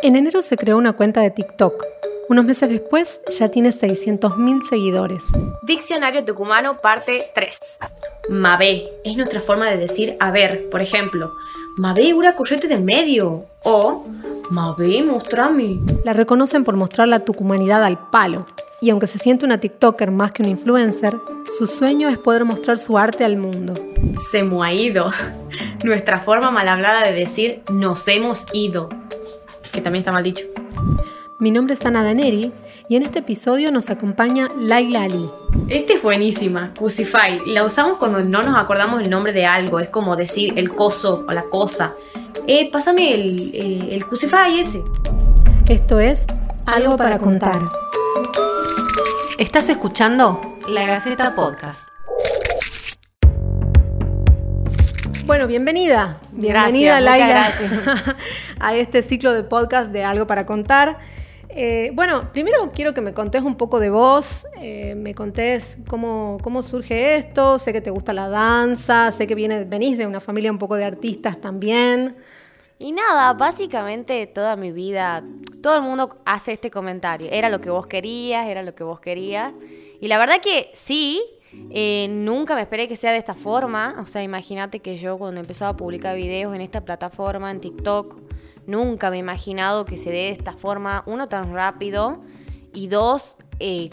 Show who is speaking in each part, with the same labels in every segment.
Speaker 1: En enero se creó una cuenta de TikTok. Unos meses después ya tiene 600.000 seguidores.
Speaker 2: Diccionario tucumano parte 3. Mabé es nuestra forma de decir a ver, por ejemplo, Mabé una corriente de medio o Mabé mostrame.
Speaker 1: La reconocen por mostrar la tucumanidad al palo. Y aunque se siente una TikToker más que una influencer, su sueño es poder mostrar su arte al mundo.
Speaker 2: Se me ha ido. Nuestra forma mal hablada de decir nos hemos ido. Que también está mal dicho.
Speaker 1: Mi nombre es Ana Daneri y en este episodio nos acompaña Laila Ali.
Speaker 2: Esta es buenísima, Cusify. La usamos cuando no nos acordamos el nombre de algo. Es como decir el coso o la cosa. Eh, pásame el, eh, el Cusify ese.
Speaker 1: Esto es Algo para contar.
Speaker 3: Estás escuchando La Gaceta Podcast.
Speaker 1: Bueno, bienvenida. Bienvenida, Laila, a este ciclo de podcast de Algo para contar. Eh, bueno, primero quiero que me contés un poco de vos, eh, me contés cómo, cómo, surge esto, sé que te gusta la danza, sé que viene, venís de una familia un poco de artistas también.
Speaker 3: Y nada, básicamente toda mi vida, todo el mundo hace este comentario, era lo que vos querías, era lo que vos querías. Y la verdad que sí, eh, nunca me esperé que sea de esta forma, o sea, imagínate que yo cuando empezaba a publicar videos en esta plataforma, en TikTok, Nunca me he imaginado que se dé de esta forma, uno, tan rápido. Y dos, eh,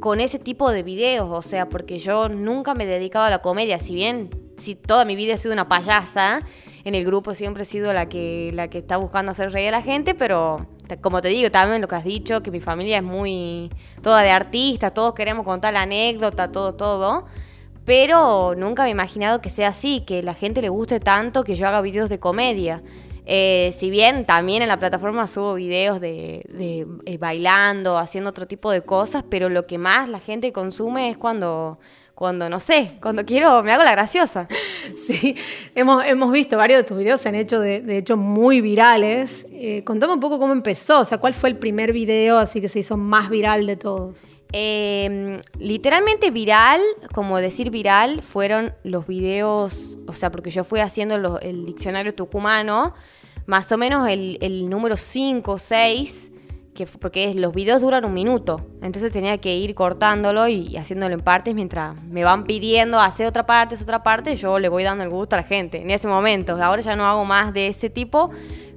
Speaker 3: con ese tipo de videos, o sea, porque yo nunca me he dedicado a la comedia, si bien si toda mi vida he sido una payasa, en el grupo siempre he sido la que, la que está buscando hacer reír a la gente, pero como te digo, también lo que has dicho, que mi familia es muy toda de artistas, todos queremos contar la anécdota, todo, todo. Pero nunca me he imaginado que sea así, que la gente le guste tanto que yo haga videos de comedia. Eh, si bien también en la plataforma subo videos de, eh, bailando, haciendo otro tipo de cosas, pero lo que más la gente consume es cuando, cuando no sé, cuando quiero, me hago la graciosa.
Speaker 1: Sí, hemos, hemos visto varios de tus videos, se han hecho de, hecho muy virales. Eh, contame un poco cómo empezó, o sea, cuál fue el primer video así que se hizo más viral de todos.
Speaker 3: Em, literalmente viral, como decir viral, fueron los videos, o sea, porque yo fui haciendo el diccionario tucumano, más o menos el, número 5 o 6, que, porque los videos duran un minuto, entonces tenía que ir cortándolo y, haciéndolo en partes mientras me van pidiendo hacer otra parte, hacer otra parte, yo le voy dando el gusto a la gente en ese momento. Ahora ya no hago más de ese tipo,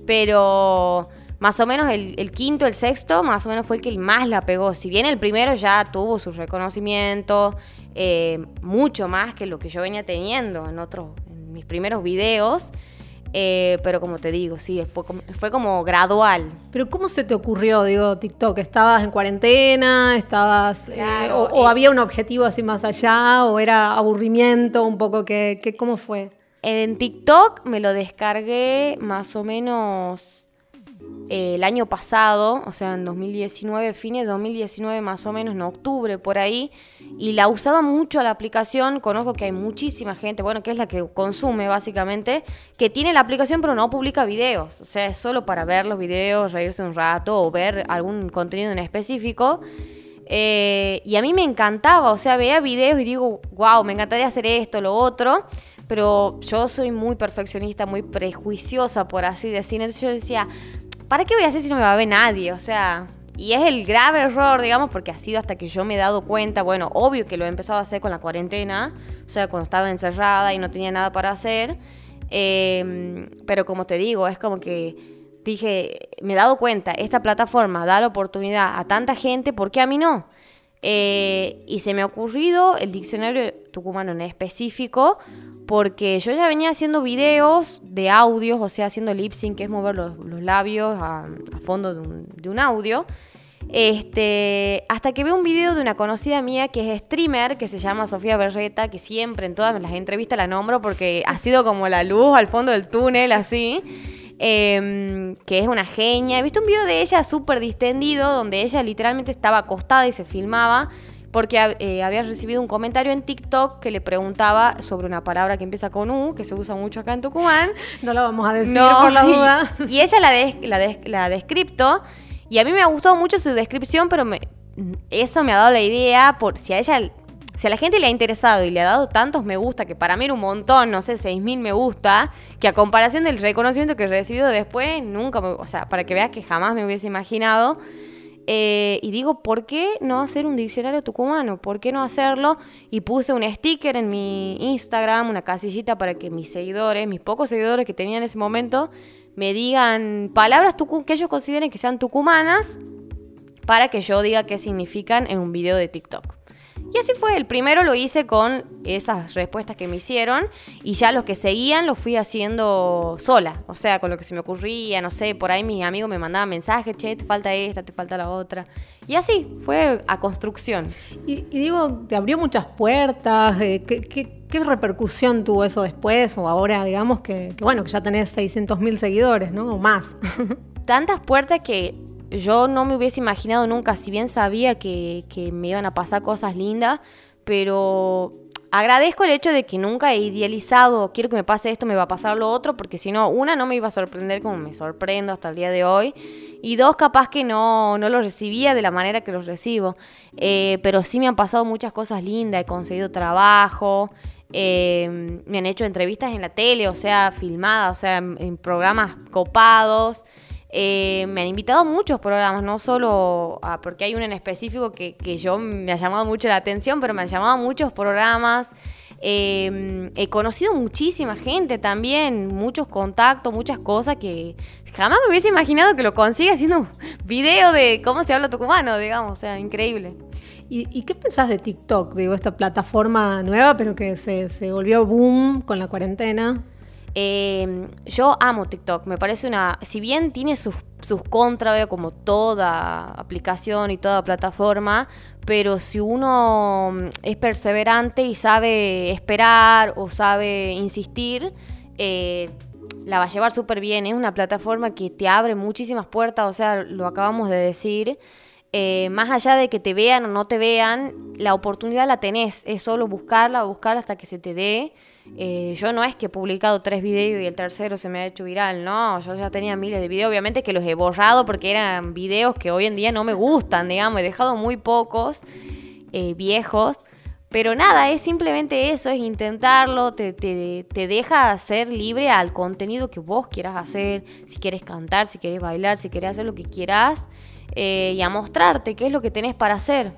Speaker 3: pero más o menos el, quinto, el sexto, más o menos fue el que más la pegó. Si bien el primero ya tuvo su reconocimiento, eh, mucho más que lo que yo venía teniendo en otros, en mis primeros videos. Eh, pero como te digo, sí, fue como, fue como gradual.
Speaker 1: Pero ¿cómo se te ocurrió, digo, TikTok? ¿Estabas en cuarentena? ¿Estabas... Eh, o, había un objetivo así más allá? ¿O era aburrimiento un poco? que, ¿Cómo fue?
Speaker 3: En TikTok me lo descargué más o menos eh, el año pasado, o sea, en 2019, fines de 2019 más o menos, en octubre por ahí, y la usaba mucho la aplicación, conozco que hay muchísima gente, bueno, que es la que consume básicamente, que tiene la aplicación pero no publica videos, o sea, es solo para ver los videos, reírse un rato o ver algún contenido en específico. Eh, y a mí me encantaba, o sea, veía videos y digo, wow, me encantaría hacer esto, lo otro, pero yo soy muy perfeccionista, muy prejuiciosa, por así decir. Entonces yo decía, ¿para qué voy a hacer si no me va a ver nadie? O sea, y es el grave error, digamos, porque ha sido hasta que yo me he dado cuenta, bueno, obvio que lo he empezado a hacer con la cuarentena, o sea, cuando estaba encerrada y no tenía nada para hacer, em, pero como te digo, es como que dije, me he dado cuenta, esta plataforma da la oportunidad a tanta gente, ¿por qué a mí no? Eh, y se me ha ocurrido el diccionario tucumano en específico, porque yo ya venía haciendo videos de audios, o sea, haciendo lip sync, que es mover los, labios a, fondo de un, audio. Este, hasta que veo un video de una conocida mía que es streamer, que se llama Sofía Berreta, que siempre en todas las entrevistas la nombro porque ha sido como la luz al fondo del túnel, así. Em, que es una genia. He visto un video de ella súper distendido, donde ella literalmente estaba acostada y se filmaba porque eh, había recibido un comentario en TikTok que le preguntaba sobre una palabra que empieza con U, que se usa mucho acá en Tucumán.
Speaker 1: No la vamos a decir por la duda.
Speaker 3: Y, ella la, la, la descripto, y a mí me ha gustado mucho su descripción, pero me, eso me ha dado la idea, por si a ella si a la gente le ha interesado y le ha dado tantos me gusta, que para mí era un montón, no sé, 6.000 me gusta, que a comparación del reconocimiento que he recibido después, nunca, o sea, para que veas que jamás me hubiese imaginado. Eh, y digo, ¿por qué no hacer un diccionario tucumano? ¿Por qué no hacerlo? Y puse un sticker en mi Instagram, una casillita para que mis seguidores, mis pocos seguidores que tenía en ese momento, me digan palabras que ellos consideren que sean tucumanas para que yo diga qué significan en un video de TikTok. Y así fue, el primero lo hice con esas respuestas que me hicieron y ya los que seguían los fui haciendo sola, o sea, con lo que se me ocurría, no sé, por ahí mis amigos me mandaban mensajes, che, te falta esta, te falta la otra. Y así, fue a construcción.
Speaker 1: Y, digo, te abrió muchas puertas, eh, ¿qué, repercusión tuvo eso después o ahora, digamos, que, que bueno, que ya tenés 600 mil seguidores, ¿no? O más.
Speaker 3: Tantas puertas que yo no me hubiese imaginado nunca, si bien sabía que, me iban a pasar cosas lindas, pero agradezco el hecho de que nunca he idealizado, quiero que me pase esto, me va a pasar lo otro, porque si no, una, no me iba a sorprender como me sorprendo hasta el día de hoy, y dos, capaz que no, no lo recibía de la manera que los recibo, eh, pero sí me han pasado muchas cosas lindas, he conseguido trabajo, eh, me han hecho entrevistas en la tele, o sea, filmadas, o sea, en programas copados. Eh, me han invitado a muchos programas, no solo porque hay uno en específico que, yo me ha llamado mucho la atención, pero me han llamado a muchos programas. Eh, he conocido muchísima gente también, muchos contactos, muchas cosas que jamás me hubiese imaginado que lo consiga haciendo un video de cómo se habla tucumano, digamos, o sea, increíble.
Speaker 1: ¿Y, qué pensás de TikTok? Digo, esta plataforma nueva, pero que se, se volvió boom con la cuarentena.
Speaker 3: Em, yo amo TikTok, me parece una, si bien tiene sus, sus contras, como toda aplicación y toda plataforma, pero si uno mm, es perseverante y sabe esperar o sabe insistir, eh, la va a llevar súper bien. Es una plataforma que te abre muchísimas puertas, o sea, lo acabamos de decir. Eh, más allá de que te vean o no te vean, la oportunidad la tenés, es solo buscarla, buscarla hasta que se te dé. Eh, yo no es que he publicado tres videos y el tercero se me ha hecho viral, no, yo ya tenía miles de videos, obviamente que los he borrado porque eran videos que hoy en día no me gustan, digamos, he dejado muy pocos eh, viejos. Pero nada, es simplemente eso, es intentarlo, te, te, te, deja ser libre al contenido que vos quieras hacer, si quieres cantar, si quieres bailar, si quieres hacer lo que quieras. Eh, y a mostrarte qué es lo que tenés para hacer.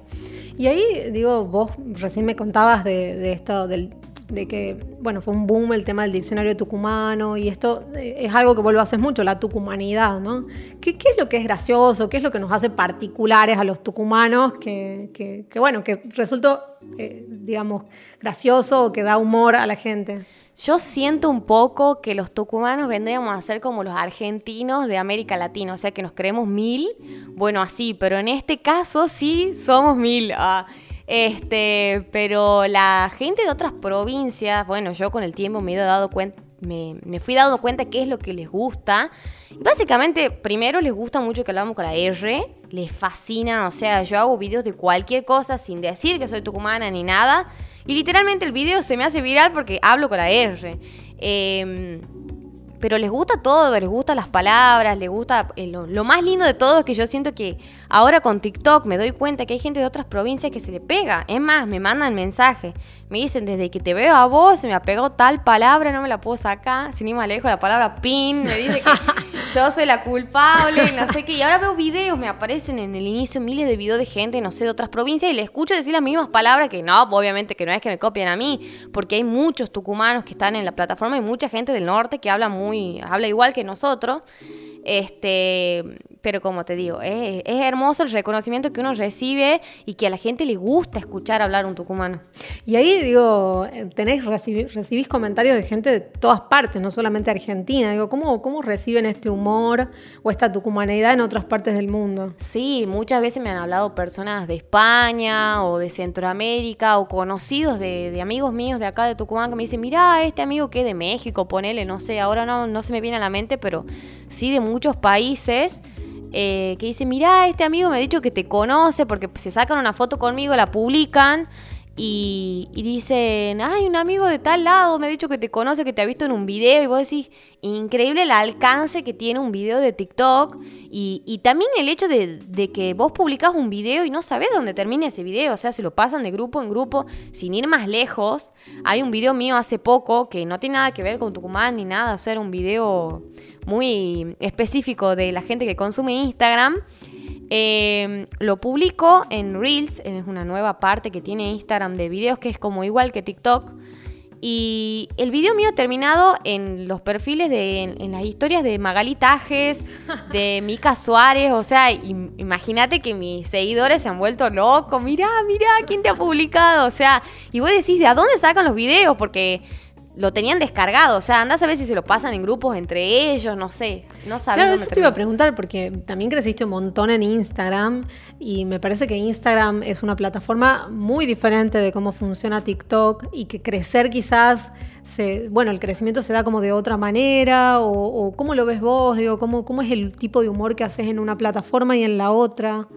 Speaker 1: Y ahí, digo, vos recién me contabas de, esto, del, de que, bueno, fue un boom el tema del diccionario tucumano y esto eh, es algo que vos lo haces mucho, la tucumanidad, ¿no? ¿Qué, es lo que es gracioso? ¿Qué es lo que nos hace particulares a los tucumanos? Que, que, bueno, que resultó, eh, digamos, gracioso o que da humor a la gente.
Speaker 3: Yo siento un poco que los tucumanos vendríamos a ser como los argentinos de América Latina, o sea que nos creemos mil, bueno así, pero en este caso sí somos mil. Ah, este, pero la gente de otras provincias, bueno, yo con el tiempo me he dado cuenta, me, me fui dando cuenta qué es lo que les gusta. básicamente, primero les gusta mucho que hablamos con la R, les fascina, o sea, yo hago videos de cualquier cosa sin decir que soy tucumana ni nada y literalmente el video se me hace viral porque hablo con la R. Em, pero les gusta todo, les gustan las palabras, les gusta... Eh, lo, más lindo de todo es que yo siento que ahora con TikTok me doy cuenta que hay gente de otras provincias que se le pega. Es más, me mandan mensajes. Me dicen, desde que te veo a vos, se me ha pegado tal palabra, no me la puedo sacar. Sin ir más lejos, la palabra pin. Me dice que yo soy la culpable, no sé qué. Y ahora veo videos, me aparecen en el inicio miles de videos de gente, no sé, de otras provincias, y le escucho decir las mismas palabras que no, obviamente que no es que me copian a mí, porque hay muchos tucumanos que están en la plataforma y mucha gente del norte que habla muy, habla igual que nosotros. Este, pero como te digo, es, hermoso el reconocimiento que uno recibe y que a la gente le gusta escuchar hablar un tucumano.
Speaker 1: Y ahí digo, tenés, recibís, comentarios de gente de todas partes, no solamente Argentina. Digo, ¿cómo, ¿cómo reciben este humor o esta tucumanidad en otras partes del mundo?
Speaker 3: Sí, muchas veces me han hablado personas de España o de Centroamérica o conocidos de, amigos míos de acá de Tucumán que me dicen, mira, este amigo que es de México, ponele, no sé, ahora no, no se me viene a la mente, pero sí de muchos países. Eh, que dice, mira, este amigo me ha dicho que te conoce porque se sacan una foto conmigo, la publican y, dicen, ay, un amigo de tal lado me ha dicho que te conoce, que te ha visto en un video, y vos decís, increíble el alcance que tiene un video de TikTok, y, también el hecho de, que vos publicás un video y no sabés dónde termina ese video, o sea, se lo pasan de grupo en grupo, sin ir más lejos. Hay un video mío hace poco que no tiene nada que ver con Tucumán ni nada, hacer un video muy específico de la gente que consume Instagram. Em, lo publico en Reels, es una nueva parte que tiene Instagram de videos que es como igual que TikTok. Y el video mío terminado en los perfiles de, en, las historias de Magali Tajes, de Mica Suárez, o sea, imagínate que mis seguidores se han vuelto locos, mirá, mirá, ¿quién te ha publicado? O sea, y vos decís, ¿de a dónde sacan los videos? Porque lo tenían descargado. O sea, andás a ver si se lo pasan en grupos entre ellos, no sé. No sabes.
Speaker 1: Claro, eso te iba a preguntar porque también creciste un montón en Instagram y me parece que Instagram es una plataforma muy diferente de cómo funciona TikTok y que crecer quizás, se, bueno, el crecimiento se da como de otra manera o, o cómo lo ves vos, digo, cómo, cómo es el tipo de humor que haces en una plataforma y en la otra.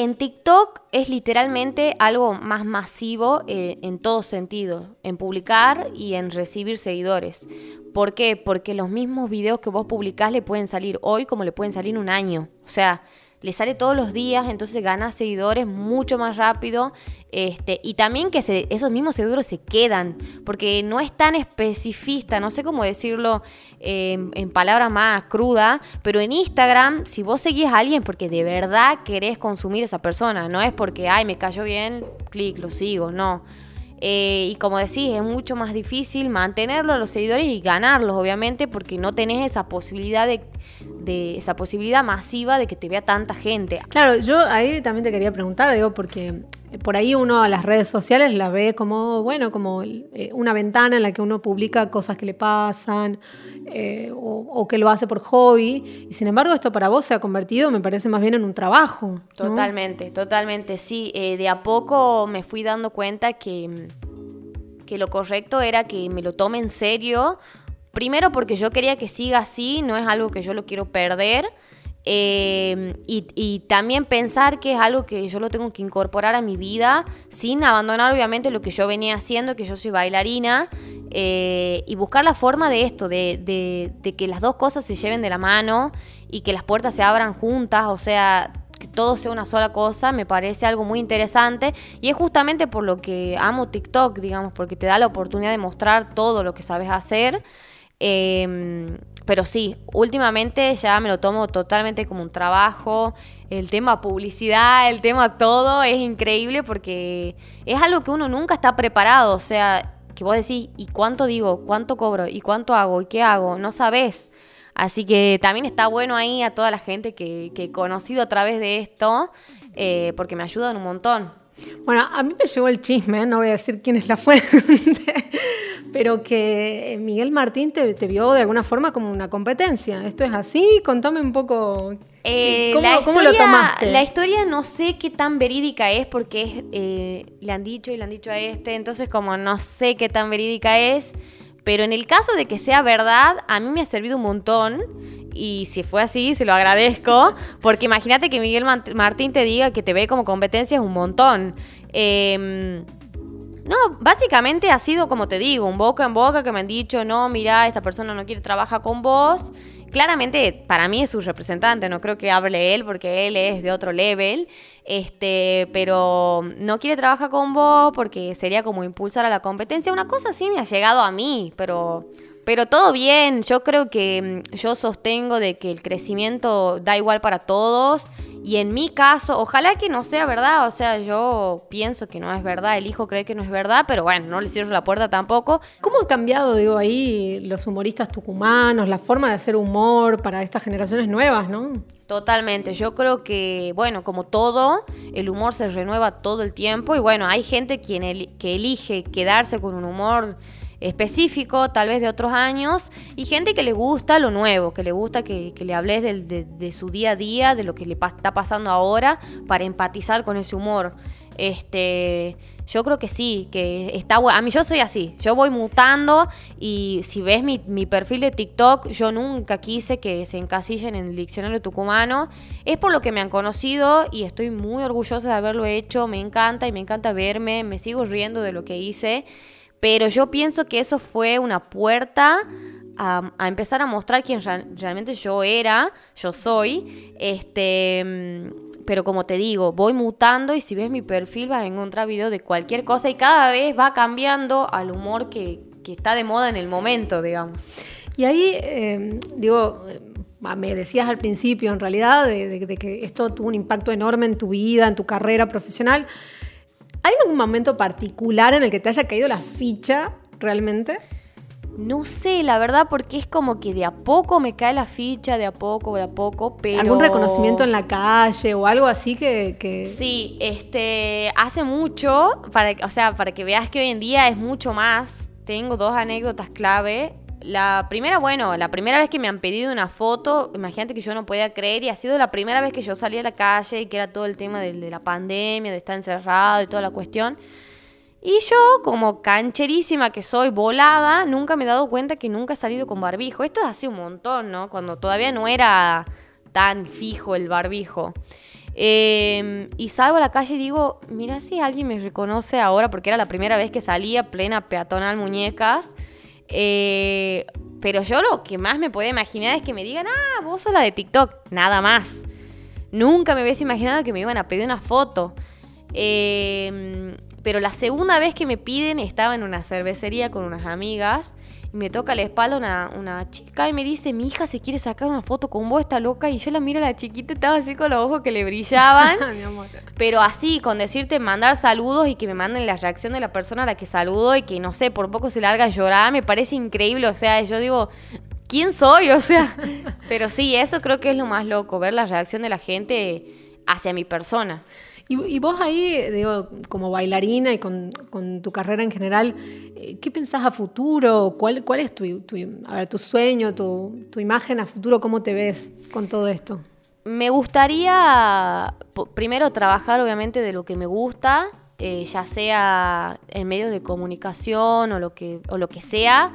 Speaker 3: En TikTok es literalmente algo más masivo eh, en todo sentido, en publicar y en recibir seguidores. ¿Por qué? Porque los mismos videos que vos publicás le pueden salir hoy como le pueden salir un año. O sea, le sale todos los días, entonces gana seguidores mucho más rápido. Este, y también que esos mismos seguidores se quedan, porque no es tan especifista, no sé cómo decirlo em, en palabras más cruda, pero en Instagram, si vos seguís a alguien porque de verdad querés consumir a esa persona, no es porque, ay, me cayó bien, clic, lo sigo, no. Eh, y como decís, es mucho más difícil mantenerlo a los seguidores y ganarlos, obviamente, porque no tenés esa posibilidad de, de, esa posibilidad masiva de que te vea tanta gente.
Speaker 1: Claro, yo ahí también te quería preguntar, digo, porque por ahí uno a las redes sociales la ve como, bueno, como eh, una ventana en la que uno publica cosas que le pasan eh, o, que lo hace por hobby. Y sin embargo, esto para vos se ha convertido, me parece más bien en un trabajo.
Speaker 3: Totalmente, totalmente, sí. Eh, de a poco me fui dando cuenta que, que lo correcto era que me lo tome en serio. Primero porque yo quería que siga así, no es algo que yo lo quiero perder. Em, y, también pensar que es algo que yo lo tengo que incorporar a mi vida sin abandonar obviamente lo que yo venía haciendo, que yo soy bailarina, eh, y buscar la forma de esto, de, que las dos cosas se lleven de la mano y que las puertas se abran juntas, o sea, que todo sea una sola cosa, me parece algo muy interesante y es justamente por lo que amo TikTok, digamos, porque te da la oportunidad de mostrar todo lo que sabes hacer. Eh, pero sí, últimamente ya me lo tomo totalmente como un trabajo. El tema publicidad, el tema todo es increíble porque es algo que uno nunca está preparado. O sea, que vos decís, ¿y cuánto digo? ¿Cuánto cobro? ¿Y cuánto hago? ¿Y qué hago? No sabes. Así que también está bueno ahí a toda la gente que, he conocido a través de esto, eh, porque me ayudan un montón.
Speaker 1: Bueno, a mí me llegó el chisme, no voy a decir quién es la fuente, pero que Miguel Martín te, vio de alguna forma como una competencia. ¿Esto es así? Contame un poco.
Speaker 3: Eh, ¿cómo, lo tomaste? La historia no sé qué tan verídica es porque eh, le han dicho y le han dicho a este, entonces como no sé qué tan verídica es, pero en el caso de que sea verdad, a mí me ha servido un montón y si fue así, se lo agradezco, porque imagínate que Miguel Martín te diga que te ve como competencia es un montón. Eh, no, básicamente ha sido como te digo, un boca en boca que me han dicho, no, mira, esta persona no quiere trabajar con vos. Claramente, para mí es su representante, no creo que hable él porque él es de otro level, este, pero no quiere trabajar con vos porque sería como impulsar a la competencia. Una cosa sí me ha llegado a mí, pero pero todo bien, yo creo que mm, yo sostengo de que el crecimiento da igual para todos y en mi caso, ojalá que no sea verdad, o sea, yo pienso que no es verdad, el hijo cree que no es verdad, pero bueno, no le cierro la puerta tampoco.
Speaker 1: ¿Cómo han cambiado, digo, ahí los humoristas tucumanos, la forma de hacer humor para estas generaciones nuevas, no?
Speaker 3: Totalmente, yo creo que, bueno, como todo, el humor se renueva todo el tiempo y bueno, hay gente quien que elige quedarse con un humor específico, tal vez de otros años, y gente que le gusta lo nuevo, que le gusta que, le hables de, su día a día, de lo que le está pasando ahora, para empatizar con ese humor. Este, yo creo que sí, que está. A mí yo soy así, yo voy mutando y si ves mi, mi, perfil de TikTok, yo nunca quise que se encasillen en el diccionario tucumano. Es por lo que me han conocido y estoy muy orgullosa de haberlo hecho, me encanta y me encanta verme, me sigo riendo de lo que hice, pero yo pienso que eso fue una puerta a, empezar a mostrar quién realmente yo era, yo soy, este mm, pero como te digo, voy mutando y si ves mi perfil vas a encontrar videos de cualquier cosa y cada vez va cambiando al humor que, está de moda en el momento, digamos.
Speaker 1: Y ahí, em, digo, me decías al principio, en realidad, de, que esto tuvo un impacto enorme en tu vida, en tu carrera profesional. ¿Hay algún momento particular en el que te haya caído la ficha realmente?
Speaker 3: No sé, la verdad, porque es como que de a poco me cae la ficha, de a poco, de a poco, pero...
Speaker 1: ¿Algún reconocimiento en la calle o algo así que...?
Speaker 3: Sí, este, hace mucho, para, o sea, para que veas que hoy en día es mucho más, tengo dos anécdotas clave. La primera, bueno, la primera vez que me han pedido una foto, imagínate que yo no podía creer y ha sido la primera vez que yo salí a la calle y que era todo el tema de, la pandemia, de estar encerrado y toda la cuestión. Y yo, como cancherísima que soy, volada, nunca me he dado cuenta que nunca he salido con barbijo. Esto es hace un montón, ¿no? Cuando todavía no era tan fijo el barbijo. Em, y salgo a la calle y digo, mira si alguien me reconoce ahora, porque era la primera vez que salía plena peatonal muñecas. Eh, pero yo lo que más me podía imaginar es que me digan, ah, vos sos la de TikTok, nada más. Nunca me hubiese imaginado que me iban a pedir una foto. Eh, pero la segunda vez que me piden estaba en una cervecería con unas amigas y me toca la espalda una, una, chica y me dice, mi hija se quiere sacar una foto con vos, está loca. Y yo la miro a la chiquita, estaba así con los ojos que le brillaban. pero así, con decirte, mandar saludos y que me manden la reacción de la persona a la que saludo y que, no sé, por poco se larga a llorar, me parece increíble. O sea, yo digo, ¿quién soy? O sea, pero sí, eso creo que es lo más loco, ver la reacción de la gente hacia mi persona.
Speaker 1: Y, vos ahí, digo, como bailarina y con, tu carrera en general, eh, ¿qué pensás a futuro? ¿Cuál, cuál es tu, a ver, tu sueño, tu, imagen a futuro? ¿Cómo te ves con todo esto?
Speaker 3: Me gustaría primero trabajar obviamente de lo que me gusta, eh, ya sea en medios de comunicación o lo que, o lo que sea,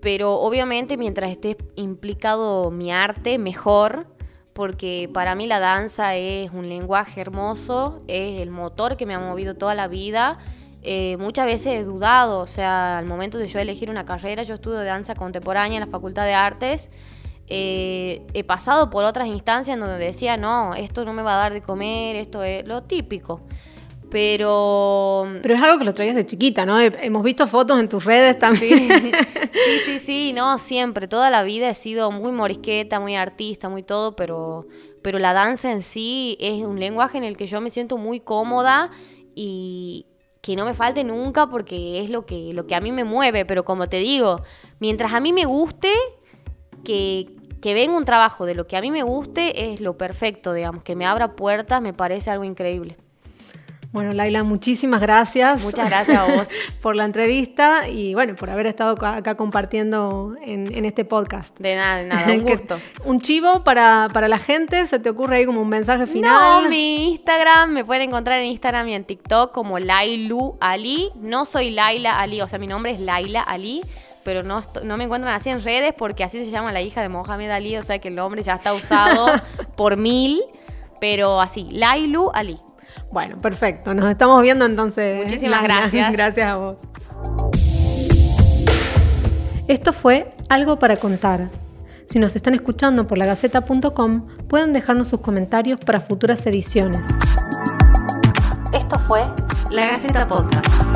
Speaker 3: pero obviamente mientras esté implicado mi arte, mejor porque para mí la danza es un lenguaje hermoso, es el motor que me ha movido toda la vida. Eh, muchas veces he dudado, o sea, al momento de yo elegir una carrera, yo estudio danza contemporánea en la Facultad de Artes. Eh, he pasado por otras instancias en donde decía, no, esto no me va a dar de comer, esto es lo típico. Pero.
Speaker 1: Pero es algo que lo traías de chiquita, ¿no? Hemos visto fotos en tus redes también.
Speaker 3: Sí, sí, sí, no, siempre. Toda la vida he sido muy morisqueta, muy artista, muy todo, pero, pero la danza en sí es un lenguaje en el que yo me siento muy cómoda y que no me falte nunca porque es lo que, lo que a mí me mueve. Pero como te digo, mientras a mí me guste, que, que venga un trabajo de lo que a mí me guste es lo perfecto, digamos, que me abra puertas, me parece algo increíble.
Speaker 1: Bueno, Laila, muchísimas gracias.
Speaker 3: Muchas gracias a vos.
Speaker 1: por la entrevista y bueno, por haber estado acá compartiendo en, este podcast.
Speaker 3: De nada, de nada, un gusto.
Speaker 1: un chivo para, la gente, ¿se te ocurre ahí como un mensaje final?
Speaker 3: No, mi Instagram, me pueden encontrar en Instagram y en TikTok como Lailu Ali. No soy Laila Ali, o sea, mi nombre es Laila Ali pero no, no me encuentran así en redes porque así se llama la hija de Mohamed Ali, o sea que el nombre ya está usado por mil, pero así, Lailu Ali.
Speaker 1: Bueno, perfecto. Nos estamos viendo entonces.
Speaker 3: Muchísimas gracias.
Speaker 1: Gracias a vos. Esto fue Algo para contar. Si nos están escuchando por lagaceta.com, pueden dejarnos sus comentarios para futuras ediciones.
Speaker 3: Esto fue La Gaceta Podcast.